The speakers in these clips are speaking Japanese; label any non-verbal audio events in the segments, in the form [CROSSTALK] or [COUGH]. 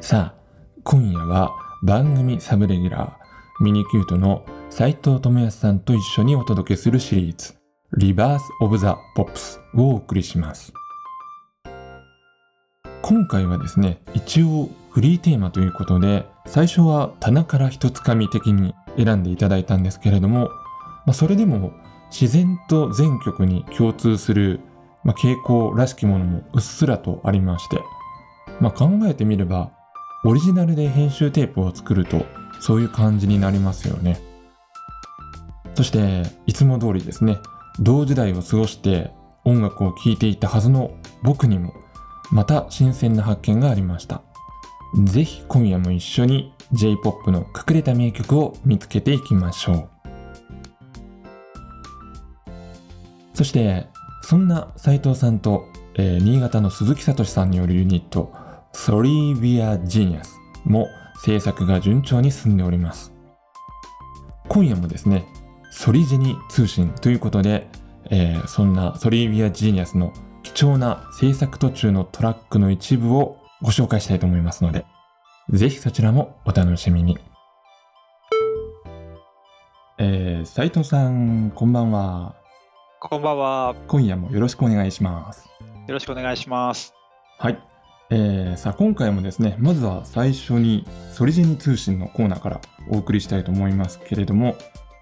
さあ今夜は番組サブレギュラーミニキュートの斉藤智康さんと一緒にお届けするシリーズ「 Rebirth of the Pops」をお送りします。今回はですね一応フリーテーマということで最初は棚から一つかみ的に選んでいただいたんですけれども、まあ、それでも自然と全曲に共通する、まあ、傾向らしきものもうっすらとありまして、まあ、考えてみればオリジナルで編集テープを作るとそういう感じになりますよね。そしていつも通りですね同時代を過ごして音楽を聴いていたはずの僕にもまた新鮮な発見がありました。ぜひ今夜も一緒に J-POP の隠れた名曲を見つけていきましょう。そしてそんな斉藤さんと、えー新潟の鈴木聡さんによるユニット Sorry We're Genius も制作が順調に進んでおります。今夜もですねソリジニ通信ということで、えーそんな Sorry We're Genius の貴重な制作途中のトラックの一部をご紹介したいと思いますのでぜひそちらもお楽しみに。えー、斉藤さんこんばんは。こんばんは。今夜もよろしくお願いしますよろしくお願いします。はい。えー、さあ今回もですね、まずは最初にソリジェニ通信のコーナーからお送りしたいと思いますけれども、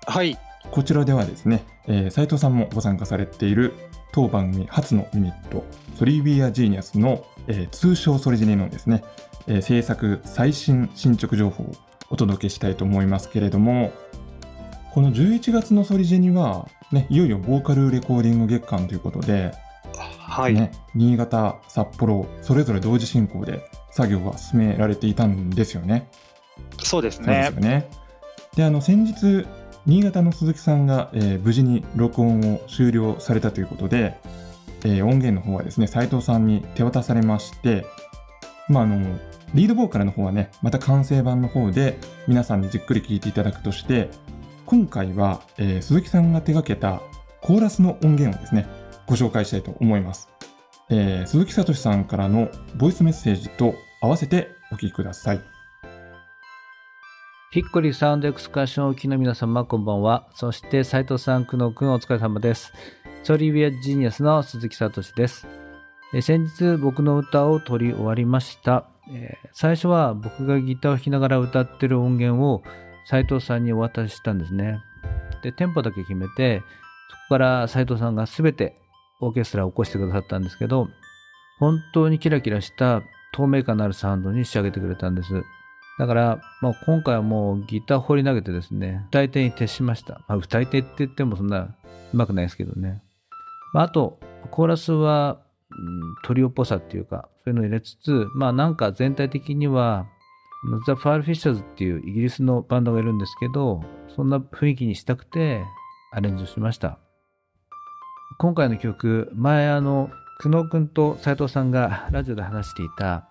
はい。こちらではですね、えー、斉藤さんもご参加されている当番組初のユニット、ソリビアジーニアスの、えー通称ソリジェニのですね、えー制作最新進捗情報をお届けしたいと思いますけれども、この11月のソリジェニは、ね、いよいよボーカルレコーディング月間ということで、はい。ね、新潟、札幌、それぞれ同時進行で作業が進められていたんですよね。そうですそうですねあの、先日、新潟の鈴木さんが、えー無事に録音を終了されたということで、えー音源の方はですね、斉藤さんに手渡されまして、まあ、あの、リードボーカルの方はね、また完成版の方で皆さんにじっくり聴いていただくとして、今回は、えー鈴木さんが手掛けたコーラスの音源をですね、ご紹介したいと思います。えー鈴木聡さんからのボイスメッセージと合わせてお聞きください。ヒッコリサウンドエクスカーションをお聞きの皆様、こんばんは。そして、斉藤さん、久野くん、お疲れ様です。ソリビアジーニアスの鈴木聡です。え先日、僕の歌を撮り終わりました。え最初は僕がギターを弾きながら歌ってる音源を斉藤さんにお渡ししたんですね。で、テンポだけ決めて、そこから斉藤さんが全てオーケストラを起こしてくださったんですけど、本当にキラキラした透明感のあるサウンドに仕上げてくれたんです。だから、まあ、今回はもうギター放り投げてですね、歌い手に徹しました。まあ、歌い手って言ってもそんな上手くないですけどね。まあ、あと、コーラスは、うん、トリオっぽさっていうか、そういうのを入れつつ、まあなんか全体的には、ザ・ファール・フィッシャーズっていうイギリスのバンドがいるんですけど、そんな雰囲気にしたくてアレンジをしました。今回の曲、前あの、久野くんと斉藤さんがラジオで話していた、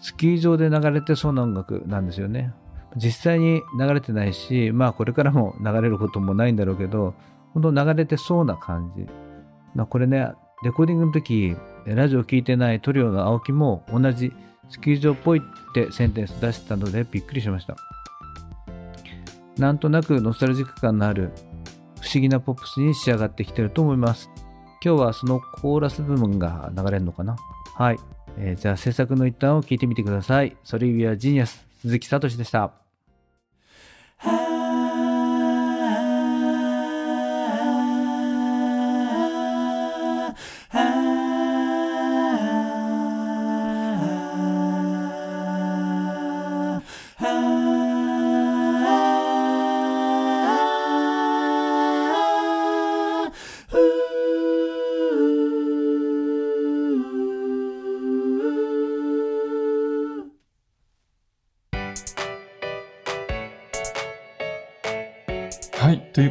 スキー場で流れてそうな音楽なんですよね。実際に流れてないし、まあこれからも流れることもないんだろうけど、本当流れてそうな感じ。まあこれね、レコーディングの時、ラジオ聞いてないトリオの青木も同じスキー場っぽいってセンテンス出してたのでびっくりしました。なんとなくノスタルジック感のある不思議なポップスに仕上がってきてると思います。今日はそのコーラス部分が流れるのかな？はい。えーじゃあ制作の一端を聞いてみてください。 Sorry We're Genius、鈴木聡でした。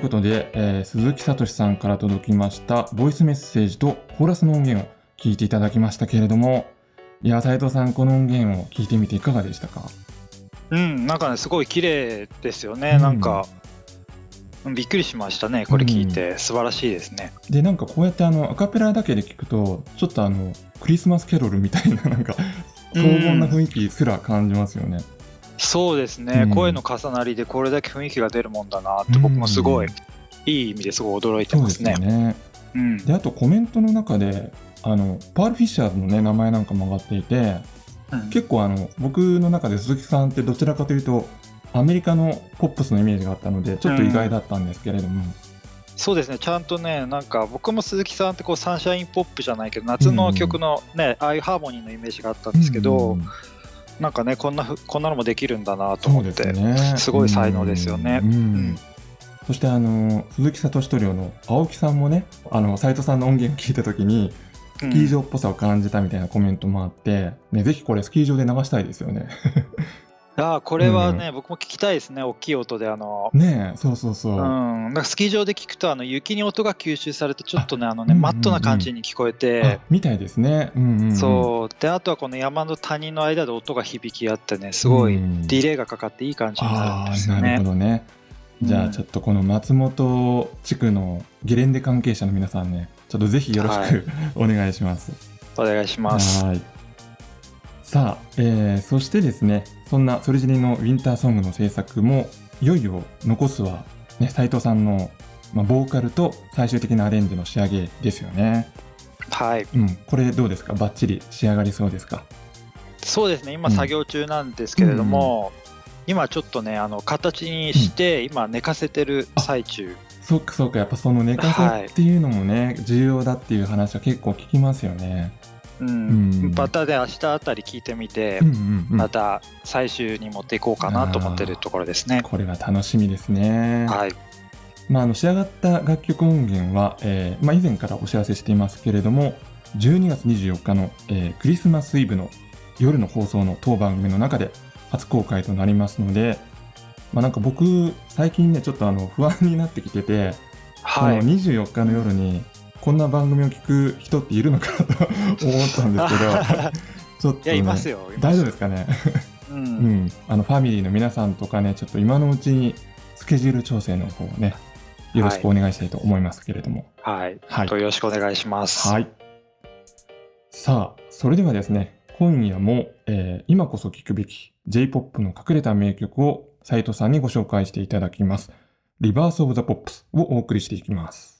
ことで、えー鈴木聡さんから届きましたボイスメッセージとコーラスの音源を聞いていただきましたけれども、いや、斉藤さん、この音源を聞いてみていかがでしたか？うん、なんかね、すごい綺麗ですよね。うんなんか、うんびっくりしましたね、これ聞いて、素晴らしいですね。でなんかこうやってあのアカペラだけで聞くとちょっとあのクリスマスキャロルみたいななんか荘厳な雰囲気すら感じますよね。そうですね、うん。声の重なりでこれだけ雰囲気が出るもんだなって、僕もすごい、うんいい意味ですごい驚いてますね。よね。うん。であとコメントの中であのパール・フィッシャーズのね名前なんかも上がっていてうん。結構あの僕の中で鈴木さんってどちらかというとアメリカのポップスのイメージがあったのでちょっと意外だったんですけれども、そうですね、ちゃんとね、なんか僕も鈴木さんってこうサンシャインポップじゃないけど、夏の曲のね、ああいうハーモニーのイメージがあったんですけど、うんなんかねこんなふ、こんなのもできるんだなと思って、すね。すごい才能ですよね。そしてあの鈴木聡トリオの青木さんもねあの斉藤さんの音源を聞いた時にスキー場っぽさを感じたみたいなコメントもあって、ね、ぜひこれスキー場で流したいですよね。ああこれはね、僕も聞きたいですね、大きい音で、あの、ねえそうそうそう。うん、なんかスキー場で聞くと、あの雪に音が吸収されて、ちょっとね、あのね、うんうんうんマットな感じに聞こえてあ、みたいですね。うんうんうん、そう、で、あとはこの山の谷の間で音が響き合ってね、すごいうんディレイがかかっていい感じになるんあですよねあなるほ。どね。じゃうんあちょっとこの松本地区のゲレンデ関係者の皆さんねちょっとぜひよろしく、はい [LAUGHS] お願いします。お願いします。はいさあ、えーそしてですねそんなソリジニのウィンターソングの制作もいよいよ残すは、ね、斉藤さんの、まあ、ボーカルと最終的なアレンジの仕上げですよね。はい。うん、これどうですか？バッチリ仕上がりそうですか？そうですね、今うん。作業中なんですけれども、今ちょっとね、あの形にして、今寝かせてる最中。そうかそうか。やっぱその寝かせっていうのもね、重要だっていう話は結構聞きますよね。うんうんまたで明日あたり聞いてみて、また最終に持っていこうかなと思ってるところですね。これは楽しみですね。はい。まあ、あの仕上がった楽曲音源は、えーまあ、以前からお知らせしていますけれども12月24日の、えークリスマスイブの夜の放送の当番組の中で初公開となりますので、まあ、なんか僕最近ねちょっとあの不安になってきてて、はいこの。24日の夜にこんな番組を聞く人っているのかなと思ったんですけど [LAUGHS] ちょっと、ね、いや、いますよ。大丈夫でですかね？う。うんん、あのファミリーの皆さんとかね、ちょっと今のうちにスケジュール調整の方をね、よろしくお願いしたいと思いますけれども。はい。はい。とよろしくお願いします。はい。さあ、それではですね、今夜も、えー今こそ聴くべき J-POP の隠れた名曲を斉藤さんにご紹介していただきます。リバースオブザポップスをお送りしていきます。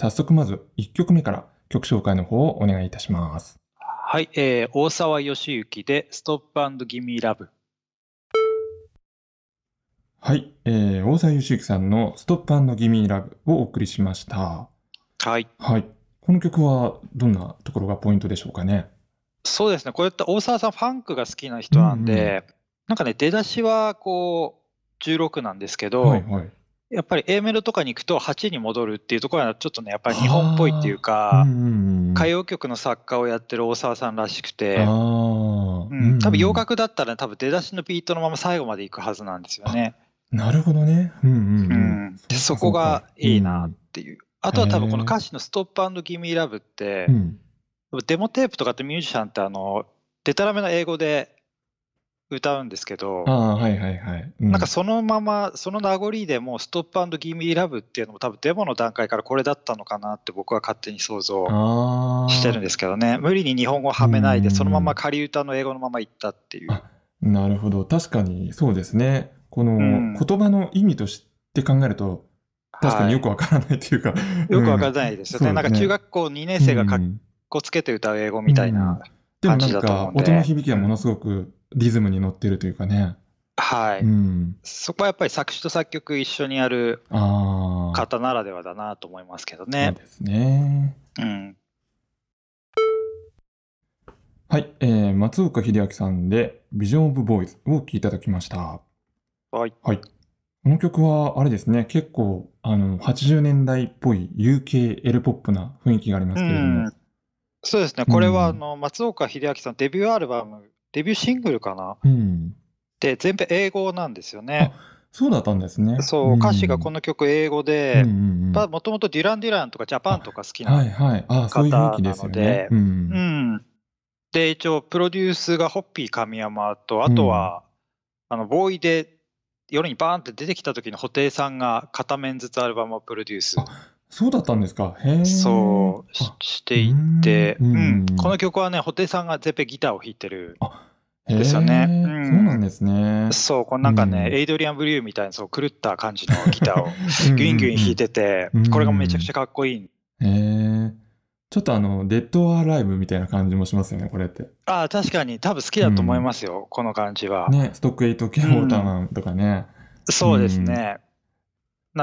早速まず1曲目から曲紹介の方をお願いいたします。はい。えー大沢義行で、ストップギミーラブ。はい、えー、大沢義之さんのストップギミーラブをお送りしました。はい。はい。この曲はどんなところがポイントでしょうかね？そうですね、こういった大沢さん、ファンクが好きな人なんで、うんなんかね、出だしはこう16なんですけど、はいはい。やっぱり A メロとかに行くと8に戻るっていうところは、ちょっとね、やっぱり日本っぽいっていうか、うんうんうん、歌謡曲の作家をやってる大沢さんらしくて、うん、多分洋楽。楽だったら、多分出だしのビートのまま最後まで行くはずなんですよね。なるほどね。うんうんううん。ん、でそこがいいなっていう。あとは多分この歌詞の「ストップギミーラブってう、ん。デモテープとかってミュージシャンってあの、デタラメな英語で歌うんですけど、はいはいはい。うなんかそのまま、その名残でもう、ストップギミーラブっていうのも多分デモの段階からこれだったのかなって僕は勝手に想像。してるんですけどね。無理に日本語をはめないで、うんそのまま仮歌の英語のまま行ったっていう。あなるほど。確かにそうですね。このん言葉の意味として考えると、確かによくわからないというか。[LAUGHS] よくわからいないですよね。ねなんか中学校2年生がかっうんこつけて歌う英語みたいな。でもなん感じだと思うんでか音の響きはものすごくリズムに乗ってるというかね。はい。うん。そこはやっぱり作詞と作曲一緒にやる。方ならではだなと思いますけどそうね。ですね。うん。はい、えー、松岡秀明さんで、ビジョン・オブ・ボーイズを聴いただきました。はい。はい。この曲は、あれですね、結構、あの、80年代っぽい UK エルポップな雰囲気がありますけれども。うんそうですね。これはうんあの松岡秀明さんデビューアルバム、デビューシングルかな？うん。で全部英語なんですよね。そうだったんですね。そう、歌詞がこの、の曲英語で、うんうんうんもともとデュラン・デュランとかジャパンとか好きな。はいはい。あそういう雰囲気で。で、一応プロデュースがホッピー神山と、あとは、あのボーイで夜にバーンって出てきた時に布袋さんが片面ずつアルバムをプロデュースそうだったんですか？へえ。そうしあしていって、ううんんこの曲はね布袋さんがゼペギターを弾いてるですよねうんそうなんですね。そうこのなんかね、うんエイドリアン・ブリューみたいなそう狂った感じのギターをうんギュインギュイン弾いてて、うんこれがめちゃくちゃかっこいい。へえ。ちょっとあの、デッドアライブみたいな感じもしますよね、これって。ああ、確かに多分好きだと思いますよ、この感じは。ね、ストックエイト系ウォーターマンとかね。そうですね。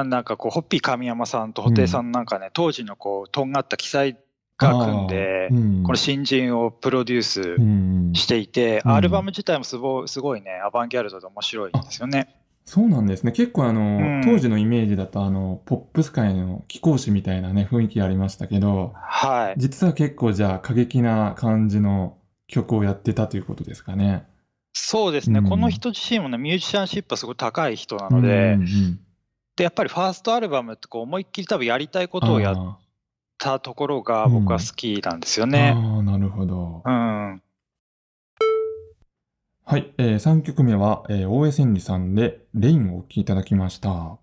なんかこう、ホッピー神山さんと布袋さんなんかね、当時のこう、とんがった記載が組んでうんこの新人をプロデュースうんしていて、うんアルバム自体もすごいすごいね、アバンギャルドで面白いんですよね。そうなんですね。結構あの、うん当時のイメージだとあの、ポップス界の貴公子みたいなね、雰囲気ありましたけど、はい。実は結構じゃあ過激な感じの曲をやってたということですかね。そうですね、うんこの人自身もね、ミュージシャンシップはすごい高い人なので、うんうんでやっぱりファーストアルバムってこう思いっきり多分やりたいことをやっあたところが僕は好きなんですよね。ーあー、なるほど。うん。はい、えー、3曲目は、えー、大江千里さんで「レイン」をお聴きいただきました、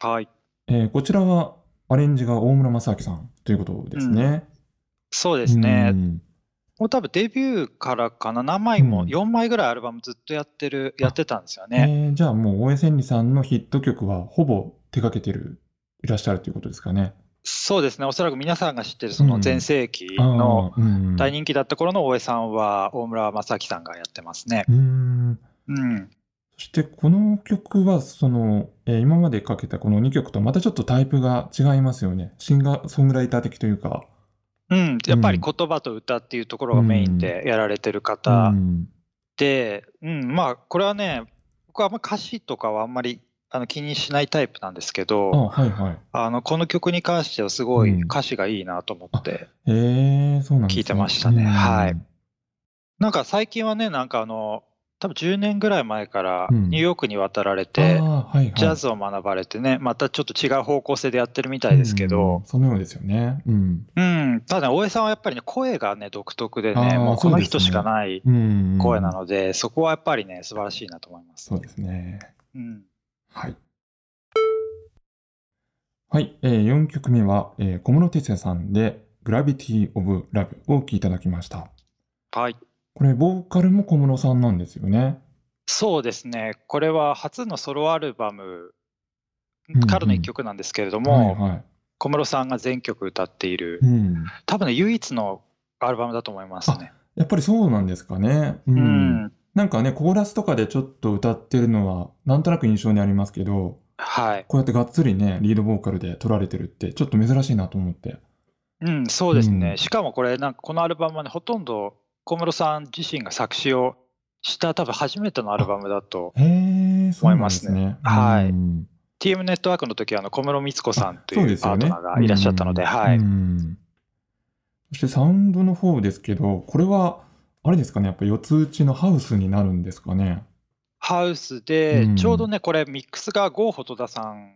はい。えーこちらはアレンジが大村正明さんということですね。そうですね。うんもう多分デビューからかな、何枚も、うん4枚ぐらいアルバムずっとやってる、やってたんですよえね。ーじゃあもう大江千里さんのヒット曲はほぼ手掛けてるいらっしゃるということですかね。そうですね、おそらく皆さんが知ってるその全盛期あの大人気だった頃の大江さんは、大村正明さんがやってますね。うんうん。そしてこの曲はその、えー今までかけたこの2曲とまたちょっとタイプが違いますよね。シンガーソングライター的というか。うん、やっぱり言葉と歌っていうところがメインでやられてる方うん。で、うん、まあ、これはね、僕はあんま歌詞とかはあんまりあの気にしないタイプなんですけあど、はいはい。あのこの曲に関してはすごいうん。歌詞がいいなと思って、へえ、そうなんですね。聞いてましたね。うん。はいなんか最近はね、なんかあの、多分10年ぐらい前からうんニューヨークに渡られあて、ーはいはい、ジャズを学ばれてね、またちょっと違う方向性でやってるみたいですけうんど、そのようですよね。うん。うん、ただ、大江さんはやっぱりね、声がね、独特であね、ーもうこの人しかないうん、声なので、そこはやっぱりね、素晴らしいなと思います。そうですね。うんはい。はい、えー、4曲目は、えー小室哲哉さんで、グラビティ・オブ・ラブをお聴きいただきました。はい。これ、ボーカルも小室さんなんですよね。そうですね、これは初のソロアルバムうんからの一曲なんですけれどはいも、はい。小室さんが全曲歌っているう、ん。多分ね、唯一のアルバムだと思いますね。やっぱりそうなんですかね。う。うんん、なんかね、コーラスとかでちょっと歌ってるのは、なんとなく印象にありますけど、はい。こうやってがっつりね、リードボーカルで取られてるって、ちょっと珍しいなと思って。うん、そうですね。うんしかもこれ、なんかこのアルバムはね、ほとんど小室さん自身が作詞をした多分初めてのアルバムだと。へえ、そうなんですね。思いますねはいうん TM ネットワークの時はあの小室光子さんというパートナーがいらっしゃったので、うんはい。うんそしてサウンドの方ですけど、これは、あれですかね、やっぱ四つ打ちのハウスになるんですかね。ハウスでうん、ちょうどね、これミックスが郷穂戸田さん。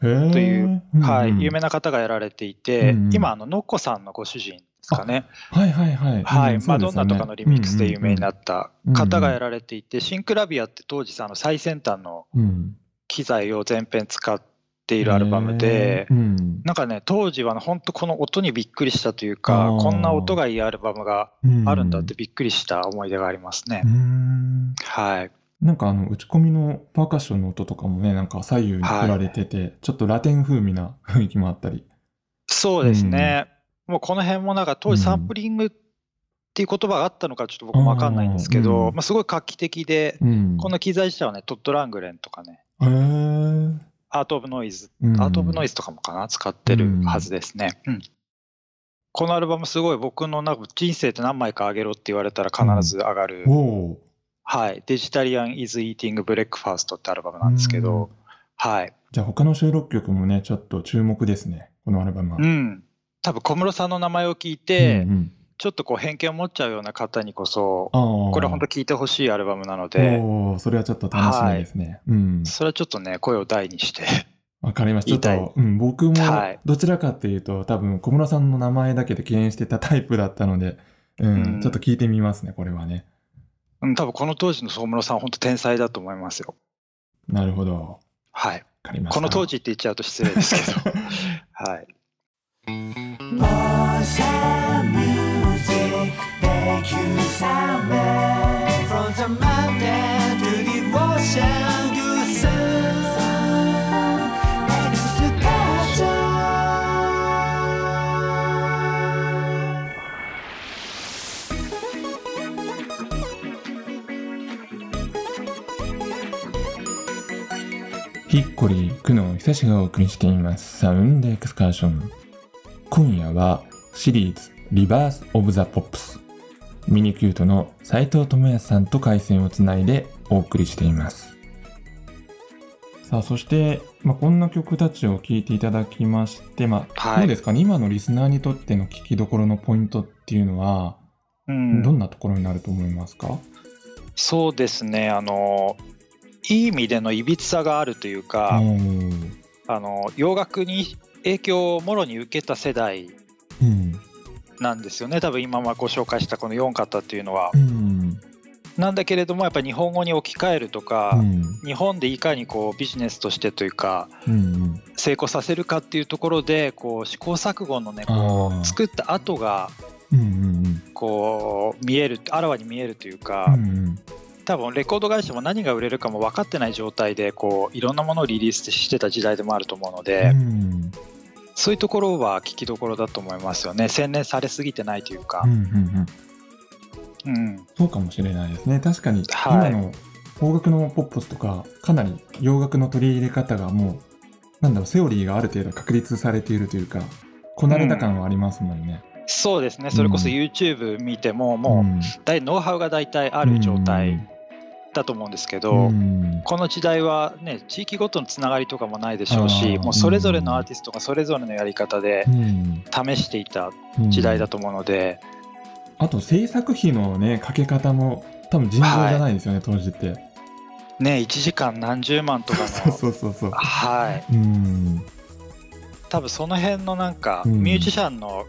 といううんはい、有名な方がやられていて、うんうん今、あの、ノッコさんのご主人ですかね。はいはいはい。はい、うんマドンナとかのリミックスで有名になっった方がやられていて、シンクラビアって当時さ、あの最先端のうん、機材を全編使っているアルバムでうんなんかね、当時はね本当この音にびっくりしたというあか、ーこんな音がいいアルバムがあるんだってびっくりした思い出がありますねう。んはい。なんかあの打ち込みのパーカッションの音とかもね、なんか左右に振られてて、ちょっとラテン風味な雰囲気もあったり。そうですね。もうこの辺もなんか当時サンプリングっていう言葉があったのかちょっと僕もわかんないんですけど、うん。まあ、すごい画期的で、うん、この機材自体はね、トッド・ラングレンとかね、アー。ト・オブ・ノイズ、うん。アート・オブ・ノイズとかもかな、使ってるはずですね。うん。このアルバムすごい僕のなんか人生って何枚かあげろって言われたら必ず上がる、おーはい、デジタリアン・イズ・イーティング・ブレックファーストってアルバムなんですけど、うん。はい。じゃあ他の収録曲もね、ちょっと注目ですね、このアルバムは。うん。多分小室さんの名前を聞いて、うんうんちょっとこう偏見を持っちゃうような方にこそ、これ本当聞いてほしいアルバムなので、それはちょっと楽しみですね。うん。それはちょっとね、声を大にして、わかりました。ちょっと、うん、僕もはいどちらかっていうと、多分小室さんの名前だけで敬遠してたタイプだったので、うん、うんちょっと聞いてみますね、これはね。うん、多分この当時の小室さんは本当天才だと思いますよ。なるほど。わはい。かりました。この当時って言っちゃうと失礼ですけど。[LAUGHS] はい。ヒッコリー、久野久志がお送りしています。サウンドエクスカーション。今夜はシリーズリバース・オブ・ザ・ポップス。ミニキュートの斉藤智康さんと回線をつないでお送りしています。さあ、そして、まあ、こんな曲たちを聴いていただきまして、まあ、はいどうですかね？今のリスナーにとっての聴きどころのポイントっていうのは、うんどんなところになると思いますか？そうですね。あの、いい意味でのいびつさがあるというか、うん。あの洋楽に影響をもろに受けた世代うん。なんですよね多分今まご紹介したこの4方っていうのはう。ん。なんだけれどもやっぱり日本語に置き換えるとか、うん。日本でいかにこうビジネスとしてというかうん。成功させるかっていうところでこう試行錯誤のねあこあう作った後がうんうんこう見えるあらわに見えるというか、うんうん多分レコード会社も何が売れるかも分かってない状態でこういろんなものをリリースしてた時代でもあると思うので、うんそういうところは聞きどころだと思いますよね。洗練されすぎてないというか。うん、うんうん。うん、そうかもしれないですね。確かにはい。今の邦楽のポップスとかかなり洋楽の取り入れ方がもうなんだろうセオリーがある程度確立されているというかこなれた感はありますもんね、そうですね。それこそうん。YouTube 見ても、もう大ノウハウが大体ある状態だと思うんですけど、うん。この時代はね地域ごとのつながりとかもないでしょうあしー。もうそれぞれのアーティストがそれぞれのやり方でうん。試していたうん時代だと思うので、あと制作費のねかけ方も多分尋常じゃないですよね、当時って。ね1時間何十万とかの。[LAUGHS] そうそうそうそう。はい。うん。多分その辺のなんかうん。ミュージシャンの、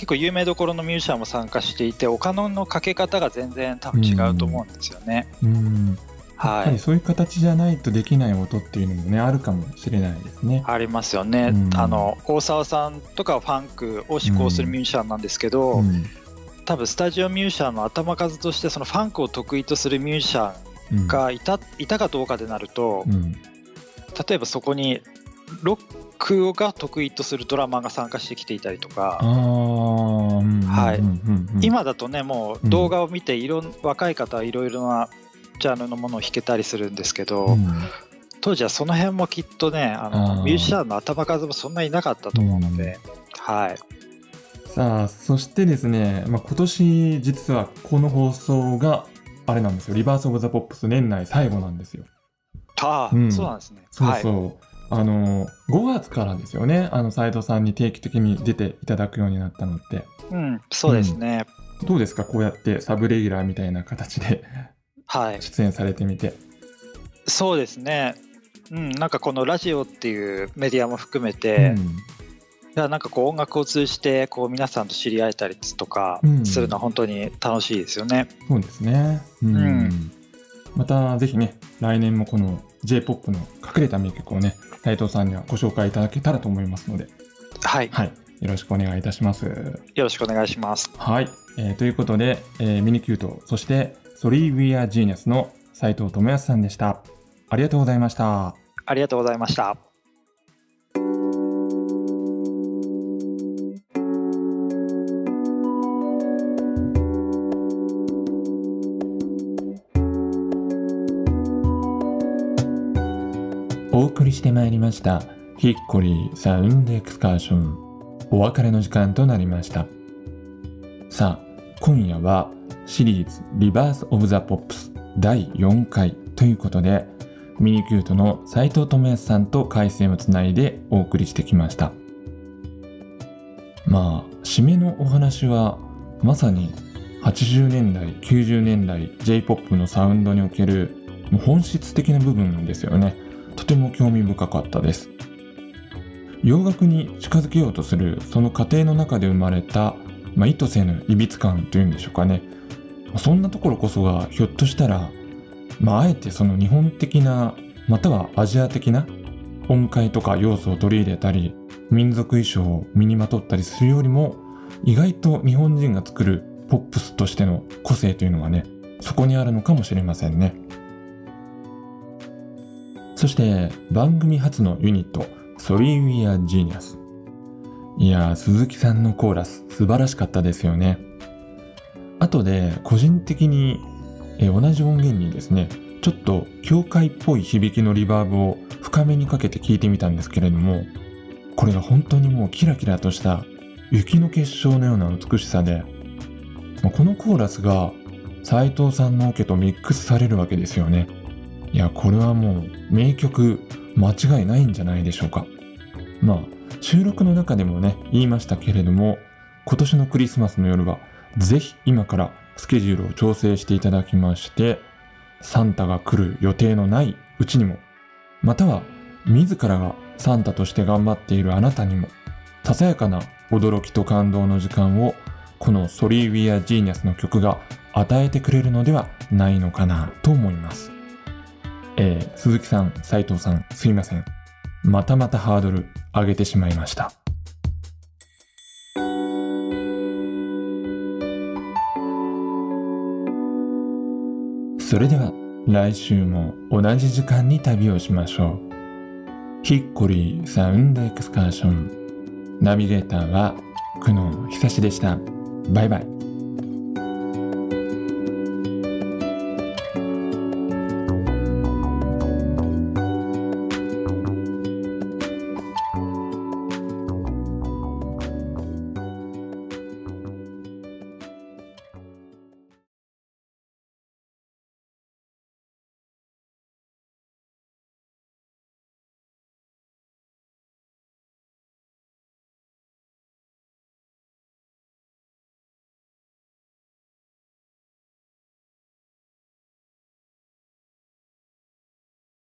結構有名どころのミュージシャンも参加していてお金のかけ方が全然多分違うと思うんですよね。うん。はい。そういう形じゃないとできない音っていうのもねあるかもしれないですね。ありますよね、うん。あの大沢さんとかはファンクを志向するミュージシャンなんですけど、うん。多分スタジオミュージシャンの頭数としてそのファンクを得意とするミュージシャンがいた,、いたかどうかでなるとうん。例えばそこにロックが得意とするドラマーが参加してきていたりとか、今だとねもう動画を見ていろん若い方はいろいろなジャンルのものを弾けたりするんですけど、うん。当時はその辺もきっとねあのミュージシャンの頭数もそんなにいなかったと思うので、はい。さあそしてですね、まあ、今年実はこの放送があれなんですよ。リバース・オブ・ザ・ポップス年内最後なんですよ。ああ、うん。そうなんですね。そうそう、あの5月からですよね。あの斉藤さんに定期的に出ていただくようになったのって。はい、うん、そうですね、どうですか？こうやってサブレギュラーみたいな形で [LAUGHS] はい。出演されてみて。そうですね。うん、なんかこのラジオっていうメディアも含めて、いやなんかこう音楽を通じてこう皆さんと知り合えたりとかうん。するのは本当に楽しいですよね。そうですね。うん。うんまたぜひね、来年もこの J-POP の隠れた名曲をね、斉藤さんにはご紹介いただけたらと思いますので、はい、はい。よろしくお願いいたします。よろしくお願いします。はい。えーということで、えーミニキュート、そして Sorry We're Genius の斉藤智康さんでした。ありがとうございました。ありがとうございました。りしてまいりましたヒッコリーサウンドエクスカーション。お別れの時間となりました。さあ今夜はシリーズリバース・オブ・ザ・ポップス第4回ということでミニキュートの斉藤智康さんと回線をつないでお送りしてきました。まあ締めのお話はまさに80年代90年代 J-POP のサウンドにおける本質的な部分ですよね。ても興味深かったです。洋楽に近づけようとするその過程の中で生まれた、まあ、意図せぬいびつ感というんでしょうかね。そんなところこそがひょっとしたらまああえてその日本的なまたはアジア的な音階とか要素を取り入れたり民族衣装を身にまとったりするよりも意外と日本人が作るポップスとしての個性というのがねそこにあるのかもしれませんね。そして番組初のユニット Sorry We're Genius。いや鈴木さんのコーラス素晴らしかったですよね。後で個人的にえ同じ音源にですねちょっと教会っぽい響きのリバーブを深めにかけて聞いてみたんですけれどもこれが本当にもうキラキラとした雪の結晶のような美しさでこのコーラスが斉藤さんのオケとミックスされるわけですよね。いやこれはもう名曲間違いないんじゃないでしょうかまあ収録の中でもね言いましたけれども今年のクリスマスの夜はぜひ今からスケジュールを調整していただきましてサンタが来る予定のないうちにもまたは自らがサンタとして頑張っているあなたにもささやかな驚きと感動の時間をこの Sorry We're Genius の曲が与えてくれるのではないのかなと思います。えー、鈴木さん、斉藤さん、すいません。またまたハードル上げてしまいました。それでは来週も同じ時間に旅をしましょう。ヒッコリーサウンドエクスカーション。ナビゲーターは久野久志でした。バイバイ。